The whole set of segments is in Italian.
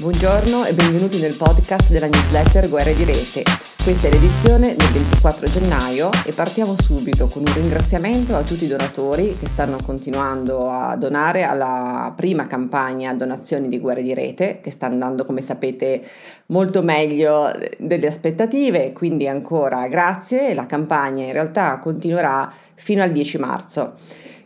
Buongiorno e benvenuti nel podcast della newsletter Guerre di Rete. Questa è l'edizione del 24 gennaio e partiamo subito con un ringraziamento a tutti i donatori che stanno continuando a donare alla prima campagna donazioni di Guerre di Rete che sta andando come sapete molto meglio delle aspettative, quindi ancora grazie, la campagna in realtà continuerà fino al 10 marzo.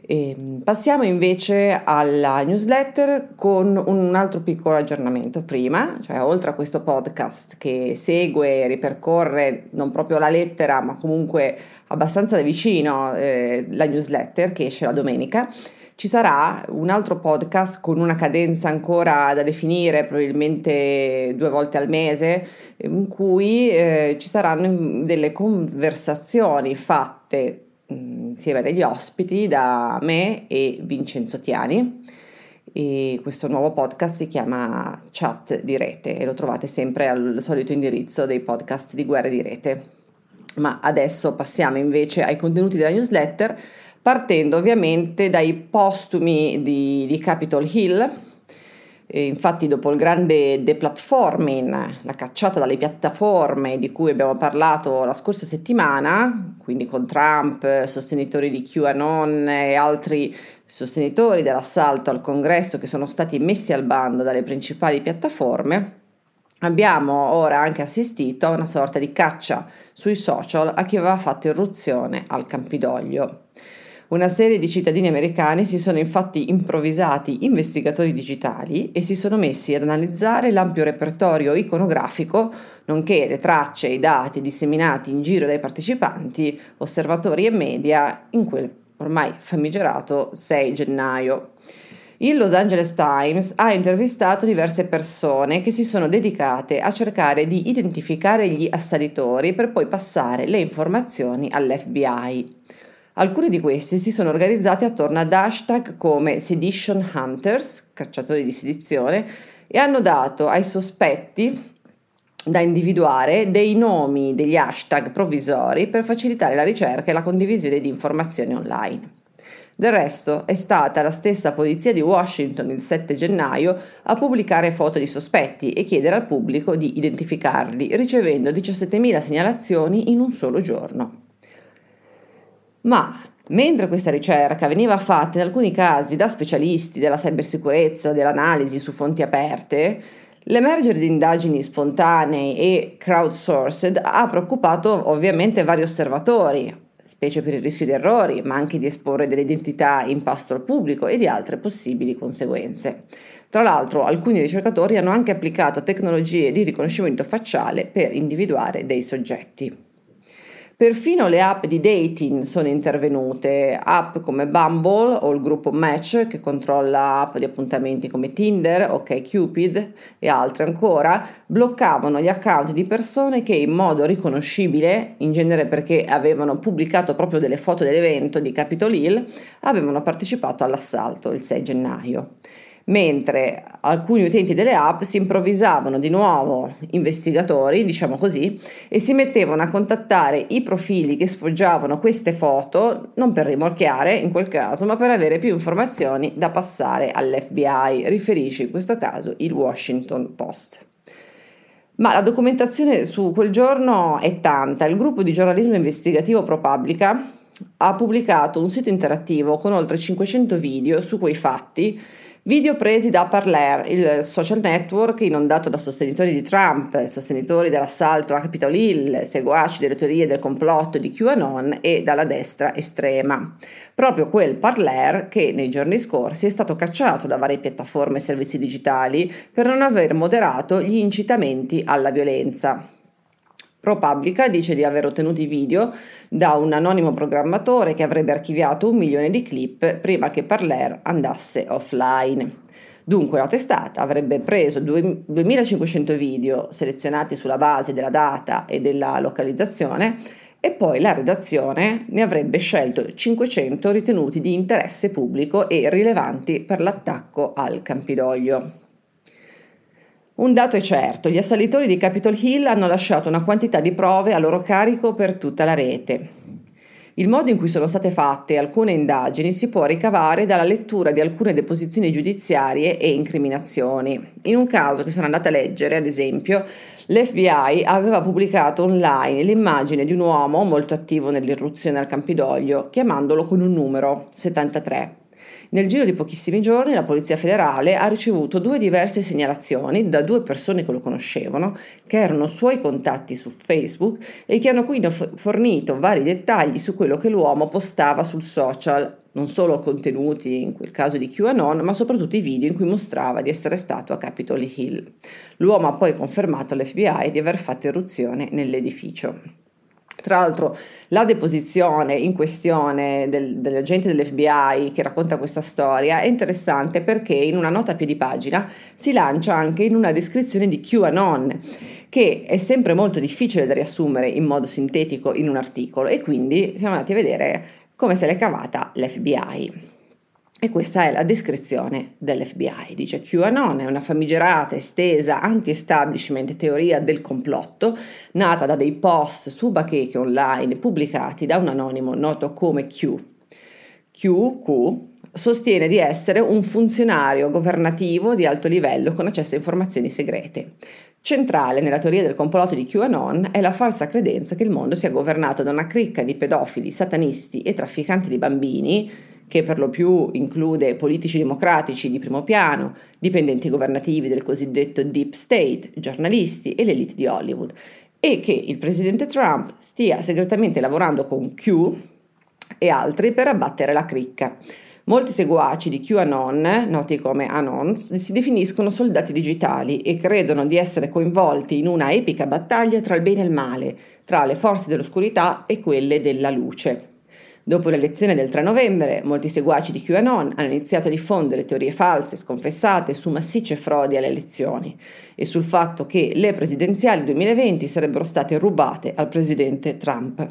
E ehm, passiamo invece alla newsletter con un altro piccolo aggiornamento. Prima, cioè oltre a questo podcast che segue ripercorre non proprio la lettera ma comunque abbastanza da vicino eh, la newsletter che esce la domenica, ci sarà un altro podcast con una cadenza ancora da definire, probabilmente due volte al mese, in cui eh, ci saranno delle conversazioni fatte insieme degli ospiti da me e Vincenzo Tiani. E questo nuovo podcast si chiama Chat di Rete e lo trovate sempre al solito indirizzo dei podcast di Guerre di Rete. Ma adesso passiamo invece ai contenuti della newsletter, partendo ovviamente dai postumi di, di Capitol Hill, infatti dopo il grande deplatforming, la cacciata dalle piattaforme di cui abbiamo parlato la scorsa settimana, quindi con Trump, sostenitori di QAnon e altri sostenitori dell'assalto al congresso che sono stati messi al bando dalle principali piattaforme, abbiamo ora anche assistito a una sorta di caccia sui social a chi aveva fatto irruzione al Campidoglio. Una serie di cittadini americani si sono infatti improvvisati investigatori digitali e si sono messi ad analizzare l'ampio repertorio iconografico, nonché le tracce e i dati disseminati in giro dai partecipanti, osservatori e media in quel ormai famigerato 6 gennaio. Il Los Angeles Times ha intervistato diverse persone che si sono dedicate a cercare di identificare gli assalitori per poi passare le informazioni all'FBI. Alcuni di questi si sono organizzati attorno ad hashtag come Sedition Hunters, cacciatori di sedizione, e hanno dato ai sospetti da individuare dei nomi degli hashtag provvisori per facilitare la ricerca e la condivisione di informazioni online. Del resto è stata la stessa polizia di Washington il 7 gennaio a pubblicare foto di sospetti e chiedere al pubblico di identificarli, ricevendo 17.000 segnalazioni in un solo giorno. Ma mentre questa ricerca veniva fatta in alcuni casi da specialisti della cybersicurezza, dell'analisi su fonti aperte, L'emergere di indagini spontanee e crowdsourced ha preoccupato ovviamente vari osservatori, specie per il rischio di errori, ma anche di esporre delle identità in pasto al pubblico e di altre possibili conseguenze. Tra l'altro, alcuni ricercatori hanno anche applicato tecnologie di riconoscimento facciale per individuare dei soggetti. Perfino le app di dating sono intervenute, app come Bumble o il gruppo Match che controlla app di appuntamenti come Tinder, OkCupid e altre ancora, bloccavano gli account di persone che in modo riconoscibile, in genere perché avevano pubblicato proprio delle foto dell'evento di Capitol Hill, avevano partecipato all'assalto il 6 gennaio mentre alcuni utenti delle app si improvvisavano di nuovo investigatori, diciamo così, e si mettevano a contattare i profili che sfoggiavano queste foto, non per rimorchiare in quel caso, ma per avere più informazioni da passare all'FBI, riferisce in questo caso il Washington Post. Ma la documentazione su quel giorno è tanta. Il gruppo di giornalismo investigativo ProPublica ha pubblicato un sito interattivo con oltre 500 video su quei fatti Video presi da Parler, il social network inondato da sostenitori di Trump, sostenitori dell'assalto a Capitol Hill, seguaci delle teorie del complotto di QAnon e dalla destra estrema. Proprio quel Parler che nei giorni scorsi è stato cacciato da varie piattaforme e servizi digitali per non aver moderato gli incitamenti alla violenza. ProPublica dice di aver ottenuto i video da un anonimo programmatore che avrebbe archiviato un milione di clip prima che Parler andasse offline. Dunque la testata avrebbe preso 2500 video selezionati sulla base della data e della localizzazione e poi la redazione ne avrebbe scelto 500 ritenuti di interesse pubblico e rilevanti per l'attacco al Campidoglio. Un dato è certo, gli assalitori di Capitol Hill hanno lasciato una quantità di prove a loro carico per tutta la rete. Il modo in cui sono state fatte alcune indagini si può ricavare dalla lettura di alcune deposizioni giudiziarie e incriminazioni. In un caso che sono andata a leggere, ad esempio, l'FBI aveva pubblicato online l'immagine di un uomo molto attivo nell'irruzione al Campidoglio, chiamandolo con un numero 73. Nel giro di pochissimi giorni la Polizia federale ha ricevuto due diverse segnalazioni da due persone che lo conoscevano, che erano suoi contatti su Facebook e che hanno quindi fornito vari dettagli su quello che l'uomo postava sul social, non solo contenuti in quel caso di QAnon, ma soprattutto i video in cui mostrava di essere stato a Capitol Hill. L'uomo ha poi confermato all'FBI di aver fatto irruzione nell'edificio. Tra l'altro la deposizione in questione del, dell'agente dell'FBI che racconta questa storia è interessante perché in una nota a piedi pagina si lancia anche in una descrizione di QAnon che è sempre molto difficile da riassumere in modo sintetico in un articolo e quindi siamo andati a vedere come se l'è cavata l'FBI. E questa è la descrizione dell'FBI. Dice QAnon è una famigerata, estesa, anti-establishment teoria del complotto, nata da dei post su bacheche online pubblicati da un anonimo noto come Q. QQ sostiene di essere un funzionario governativo di alto livello con accesso a informazioni segrete. Centrale nella teoria del complotto di QAnon è la falsa credenza che il mondo sia governato da una cricca di pedofili, satanisti e trafficanti di bambini, che per lo più include politici democratici di primo piano, dipendenti governativi del cosiddetto deep state, giornalisti e l'elite di Hollywood, e che il presidente Trump stia segretamente lavorando con Q e altri per abbattere la cricca. Molti seguaci di QAnon, noti come Anons, si definiscono soldati digitali e credono di essere coinvolti in una epica battaglia tra il bene e il male, tra le forze dell'oscurità e quelle della luce. Dopo l'elezione del 3 novembre, molti seguaci di QAnon hanno iniziato a diffondere teorie false sconfessate su massicce frodi alle elezioni e sul fatto che le presidenziali 2020 sarebbero state rubate al presidente Trump.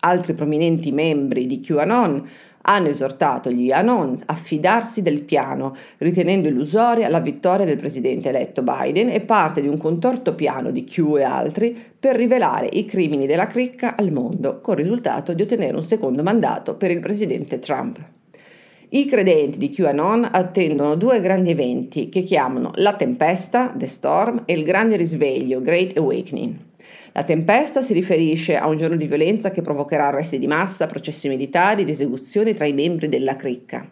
Altri prominenti membri di QAnon hanno esortato gli Anons a fidarsi del piano, ritenendo illusoria la vittoria del presidente eletto Biden e parte di un contorto piano di Q e altri per rivelare i crimini della cricca al mondo, con il risultato di ottenere un secondo mandato per il presidente Trump. I credenti di QAnon attendono due grandi eventi che chiamano la tempesta, The Storm, e il grande risveglio, Great Awakening. La tempesta si riferisce a un giorno di violenza che provocherà arresti di massa, processi militari ed esecuzioni tra i membri della cricca.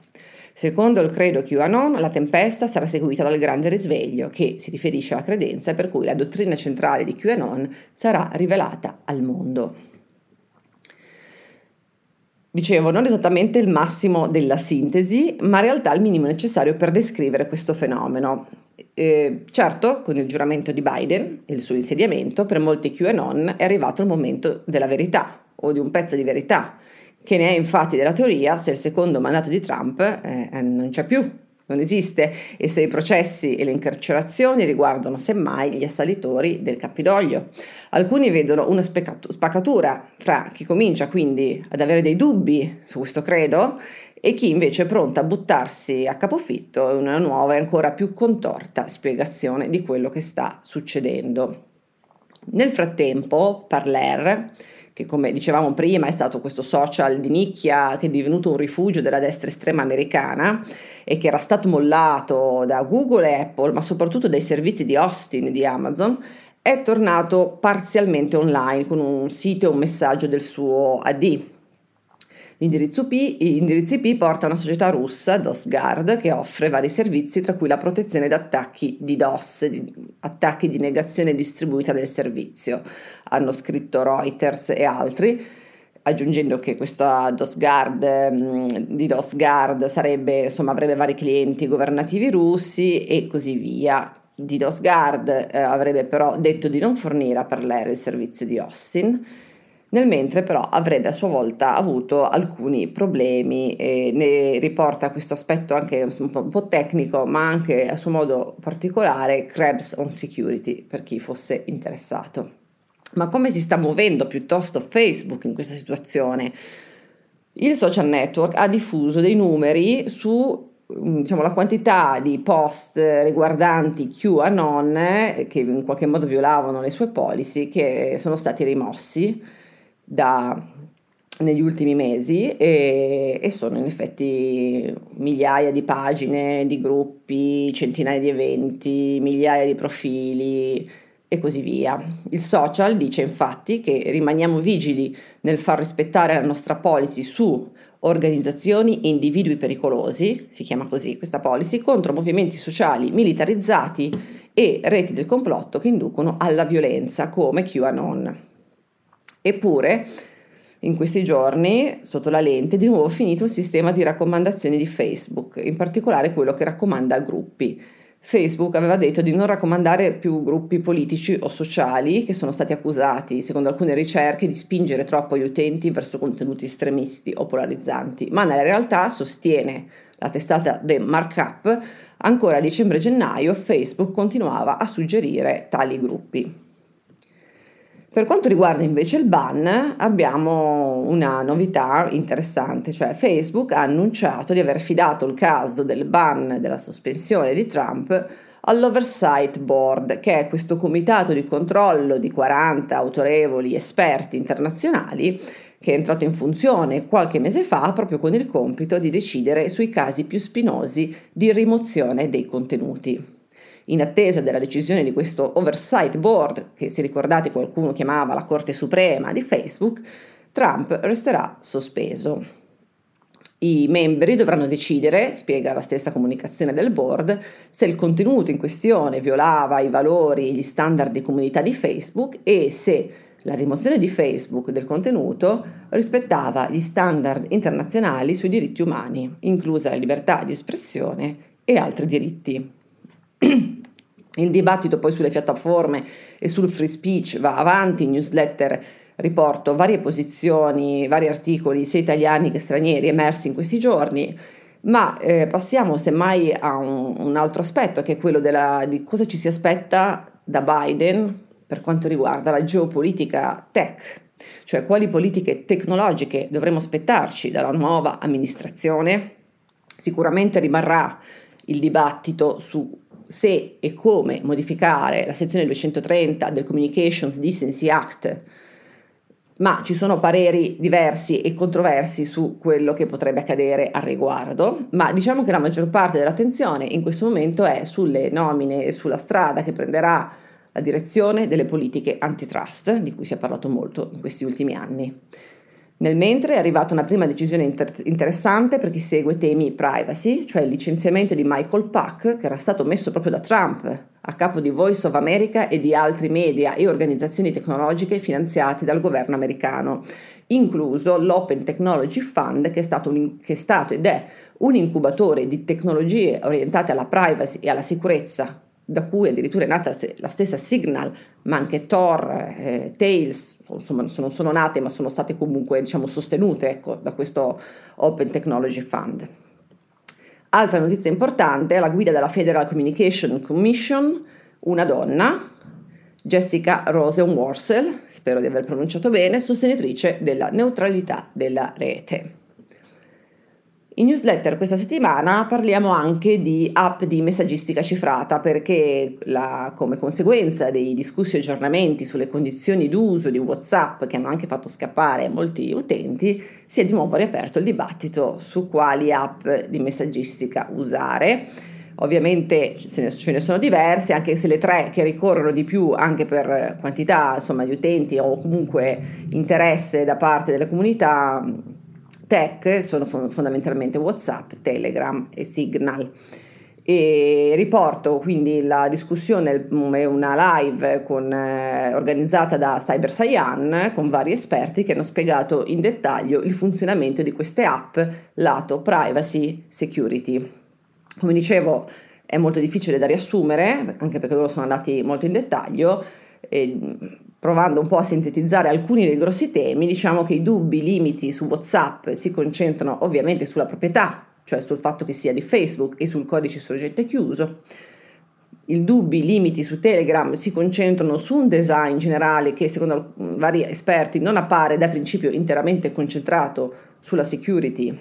Secondo il credo QAnon, la tempesta sarà seguita dal grande risveglio, che si riferisce alla credenza per cui la dottrina centrale di QAnon sarà rivelata al mondo. Dicevo, non esattamente il massimo della sintesi, ma in realtà il minimo necessario per descrivere questo fenomeno. Eh, certo, con il giuramento di Biden e il suo insediamento, per molti QAnon è arrivato il momento della verità o di un pezzo di verità, che ne è infatti della teoria se il secondo mandato di Trump eh, eh non c'è più, non esiste e se i processi e le incarcerazioni riguardano semmai gli assalitori del Campidoglio. Alcuni vedono una spaccatura fra chi comincia quindi ad avere dei dubbi su questo credo e chi invece è pronto a buttarsi a capofitto in una nuova e ancora più contorta spiegazione di quello che sta succedendo. Nel frattempo, Parler, che come dicevamo prima è stato questo social di nicchia che è divenuto un rifugio della destra estrema americana e che era stato mollato da Google e Apple, ma soprattutto dai servizi di Austin di Amazon, è tornato parzialmente online con un sito e un messaggio del suo AD, L'indirizzo, P, l'indirizzo IP porta a una società russa, DOSGuard, che offre vari servizi, tra cui la protezione da attacchi di DOS, di, attacchi di negazione distribuita del servizio. Hanno scritto Reuters e altri aggiungendo che questa DOSGuard mm, di DOSGuard sarebbe, insomma, avrebbe vari clienti governativi russi e così via. Di DOSGuard eh, avrebbe però detto di non fornire a Parler il servizio di Austin nel mentre però avrebbe a sua volta avuto alcuni problemi e ne riporta questo aspetto anche un po', tecnico ma anche a suo modo particolare Krebs on Security per chi fosse interessato. Ma come si sta muovendo piuttosto Facebook in questa situazione? Il social network ha diffuso dei numeri su mm, diciamo, la quantità di post riguardanti QAnon che in qualche modo violavano le sue policy che sono stati rimossi da, negli ultimi mesi e, e, sono in effetti migliaia di pagine, di gruppi, centinaia di eventi, migliaia di profili e così via. Il social dice infatti che rimaniamo vigili nel far rispettare la nostra policy su organizzazioni e individui pericolosi, si chiama così questa policy, contro movimenti sociali militarizzati e reti del complotto che inducono alla violenza come QAnon. Eppure, in questi giorni, sotto la lente, è di nuovo finito il sistema di raccomandazioni di Facebook, in particolare quello che raccomanda a gruppi. Facebook aveva detto di non raccomandare più gruppi politici o sociali che sono stati accusati, secondo alcune ricerche, di spingere troppo gli utenti verso contenuti estremisti o polarizzanti, ma nella realtà sostiene la testata The Markup, ancora a dicembre-gennaio Facebook continuava a suggerire tali gruppi. Per quanto riguarda invece il ban, abbiamo una novità interessante, cioè Facebook ha annunciato di aver fidato il caso del ban della sospensione di Trump all'Oversight Board, che è questo comitato di controllo di 40 autorevoli esperti internazionali che è entrato in funzione qualche mese fa proprio con il compito di decidere sui casi più spinosi di rimozione dei contenuti in attesa della decisione di questo Oversight Board, che se ricordate qualcuno chiamava la Corte Suprema di Facebook, Trump resterà sospeso. I membri dovranno decidere, spiega la stessa comunicazione del board, se il contenuto in questione violava i valori e gli standard di comunità di Facebook e se la rimozione di Facebook del contenuto rispettava gli standard internazionali sui diritti umani, inclusa la libertà di espressione e altri diritti. Il dibattito poi sulle piattaforme e sul free speech va avanti, newsletter riporto varie posizioni, vari articoli, sia italiani che stranieri, emersi in questi giorni, ma eh, passiamo semmai a un, un, altro aspetto, che è quello della, di cosa ci si aspetta da Biden per quanto riguarda la geopolitica tech, cioè quali politiche tecnologiche dovremmo aspettarci dalla nuova amministrazione. Sicuramente rimarrà il dibattito su se e come modificare la sezione 230 del Communications Decency Act, ma ci sono pareri diversi e controversi su quello che potrebbe accadere al riguardo, ma diciamo che la maggior parte dell'attenzione in questo momento è sulle nomine e sulla strada che prenderà la direzione delle politiche antitrust, di cui si è parlato molto in questi ultimi anni. Nel mentre è arrivata una prima decisione inter- interessante per chi segue temi privacy, cioè il licenziamento di Michael Puck, che era stato messo proprio da Trump a capo di Voice of America e di altri media e organizzazioni tecnologiche finanziati dal governo americano, incluso l'Open Technology Fund, che è stato, un, che è stato ed è un incubatore di tecnologie orientate alla privacy e alla sicurezza da cui addirittura è nata la stessa Signal, ma anche Tor, eh, Tails, insomma non sono nate ma sono state comunque diciamo, sostenute ecco, da questo Open Technology Fund. Altra notizia importante la guida della Federal Communication Commission, una donna, Jessica Rosen-Worsel, spero di aver pronunciato bene, sostenitrice della neutralità della rete. In newsletter questa settimana parliamo anche di app di messaggistica cifrata perché la, come conseguenza dei discussi aggiornamenti sulle condizioni d'uso di WhatsApp che hanno anche fatto scappare molti utenti, si è di nuovo riaperto il dibattito su quali app di messaggistica usare. Ovviamente ce ne sono diverse, anche se le tre che ricorrono di più anche per quantità insomma, di utenti o comunque interesse da parte delle comunità tech sono fondamentalmente WhatsApp, Telegram e Signal. E riporto quindi la discussione, una live con, eh, organizzata da Cyber con vari esperti che hanno spiegato in dettaglio il funzionamento di queste app lato privacy security. Come dicevo, è molto difficile da riassumere, anche perché loro sono andati molto in dettaglio. E provando un po' a sintetizzare alcuni dei grossi temi, diciamo che i dubbi, i limiti su WhatsApp si concentrano ovviamente sulla proprietà, cioè sul fatto che sia di Facebook e sul codice sorgente chiuso. I dubbi, i limiti su Telegram si concentrano su un design generale che secondo vari esperti non appare da principio interamente concentrato sulla security,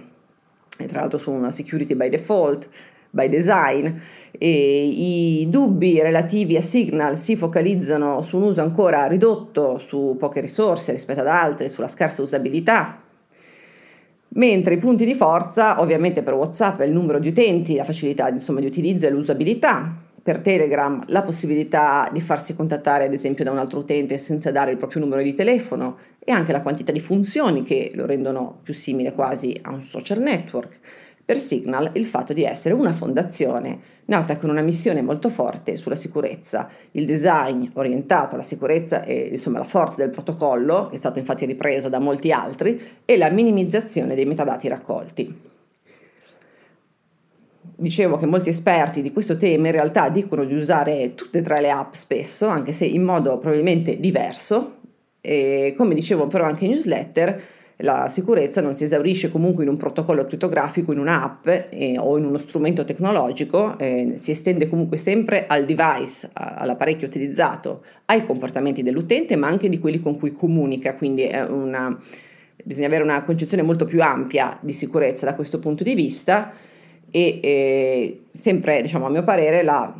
e tra l'altro su una security by default, by design. E I dubbi relativi a Signal si focalizzano su un uso ancora ridotto su poche risorse rispetto ad altre, sulla scarsa usabilità Mentre i punti di forza, ovviamente per WhatsApp, è il numero di utenti, la facilità insomma, di utilizzo e l'usabilità. Per Telegram la possibilità di farsi contattare ad esempio da un altro utente senza dare il proprio numero di telefono e anche la quantità di funzioni che lo rendono più simile quasi a un social network. Per Signal il fatto di essere una fondazione nata con una missione molto forte sulla sicurezza, il design orientato alla sicurezza e insomma la forza del protocollo, che è stato infatti ripreso da molti altri, e la minimizzazione dei metadati raccolti. Dicevo che molti esperti di questo tema in realtà dicono di usare tutte e tre le app spesso, anche se in modo probabilmente diverso, e come dicevo però anche in newsletter, la sicurezza non si esaurisce comunque in un protocollo crittografico, in un'app eh, o in uno strumento tecnologico, eh, si estende comunque sempre al device, a, all'apparecchio utilizzato, ai comportamenti dell'utente, ma anche di quelli con cui comunica, quindi una, bisogna avere una concezione molto più ampia di sicurezza da questo punto di vista. E eh, sempre, diciamo, a mio parere, la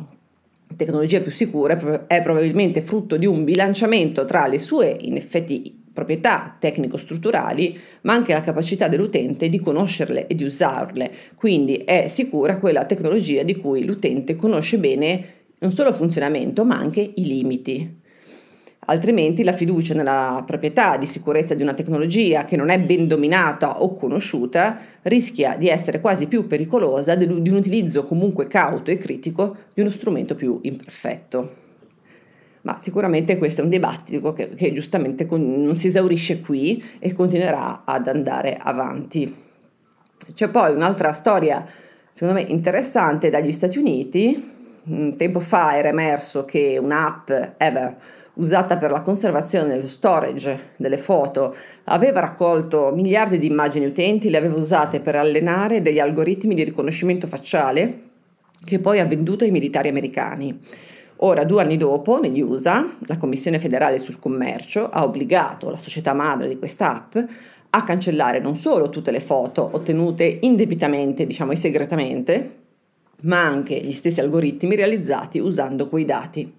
tecnologia più sicura è probabilmente frutto di un bilanciamento tra le sue, in effetti, proprietà tecnico-strutturali, ma anche la capacità dell'utente di conoscerle e di usarle. Quindi è sicura quella tecnologia di cui l'utente conosce bene non solo il funzionamento, ma anche i limiti. Altrimenti la fiducia nella proprietà di sicurezza di una tecnologia che non è ben dominata o conosciuta rischia di essere quasi più pericolosa di un utilizzo comunque cauto e critico di uno strumento più imperfetto ma sicuramente questo è un dibattito che, che giustamente con, non si esaurisce qui e continuerà ad andare avanti. C'è poi un'altra storia, secondo me, interessante dagli Stati Uniti. Un tempo fa era emerso che un'app, Ever, usata per la conservazione dello storage delle foto, aveva raccolto miliardi di immagini utenti, le aveva usate per allenare degli algoritmi di riconoscimento facciale che poi ha venduto ai militari americani. Ora, due anni dopo, negli USA, la Commissione federale sul commercio ha obbligato la società madre di questa app a cancellare non solo tutte le foto ottenute indebitamente, diciamo e segretamente, ma anche gli stessi algoritmi realizzati usando quei dati.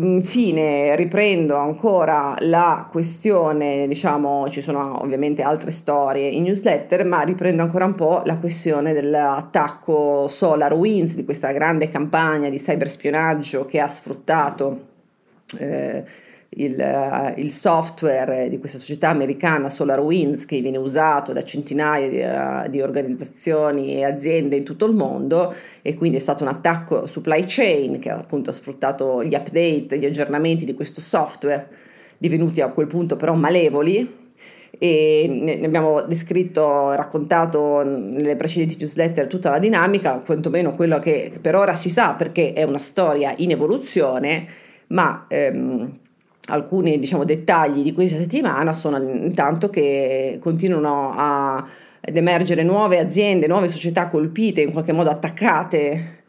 Infine riprendo ancora la questione, diciamo, ci sono ovviamente altre storie in newsletter, ma riprendo ancora un po' la questione dell'attacco SolarWinds, di questa grande campagna di cyberspionaggio che ha sfruttato eh, il, uh, il, software di questa società americana SolarWinds che viene usato da centinaia di, uh, di, organizzazioni e aziende in tutto il mondo e quindi è stato un attacco supply chain che appunto ha sfruttato gli update, gli aggiornamenti di questo software divenuti a quel punto però malevoli. E ne abbiamo descritto, raccontato nelle precedenti newsletter tutta la dinamica, quantomeno quello che per ora si sa perché è una storia in evoluzione, ma ehm, alcuni diciamo, dettagli di questa settimana sono intanto che continuano a, ad emergere nuove aziende, nuove società colpite, in qualche modo attaccate.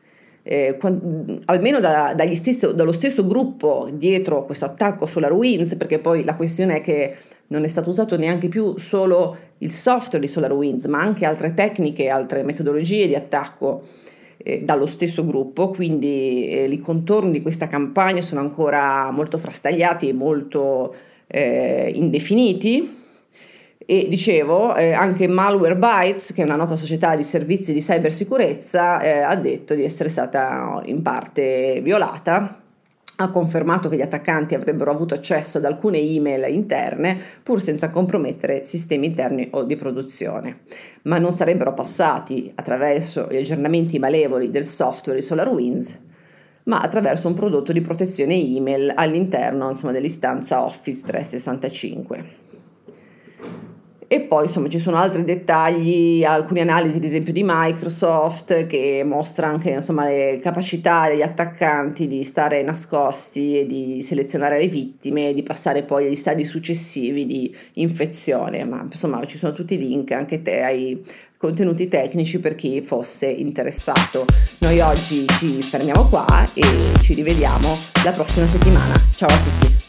Eh, quando, almeno da, stesso, dallo stesso gruppo dietro questo attacco sulla Ruins, perché poi la questione è che non è stato usato neanche più solo il software di SolarWinds, ma anche altre tecniche, altre metodologie di attacco eh, dallo stesso gruppo, quindi eh, i contorni di questa campagna sono ancora molto frastagliati e molto eh, indefiniti. E dicevo, eh, anche Malwarebytes, che è una nota società di servizi di cybersicurezza, eh, ha detto di essere stata in parte violata ha confermato che gli attaccanti avrebbero avuto accesso ad alcune email interne pur senza compromettere sistemi interni o di produzione, ma non sarebbero passati attraverso gli aggiornamenti malevoli del software di SolarWinds, ma attraverso un prodotto di protezione email all'interno insomma, dell'istanza Office 365. E poi insomma ci sono altri dettagli, alcune analisi ad esempio di Microsoft che mostra anche insomma, le capacità degli attaccanti di stare nascosti e di selezionare le vittime e di passare poi agli stadi successivi di infezione. Ma insomma ci sono tutti i link anche te ai contenuti tecnici per chi fosse interessato. Noi oggi ci fermiamo qua e ci rivediamo la prossima settimana. Ciao a tutti!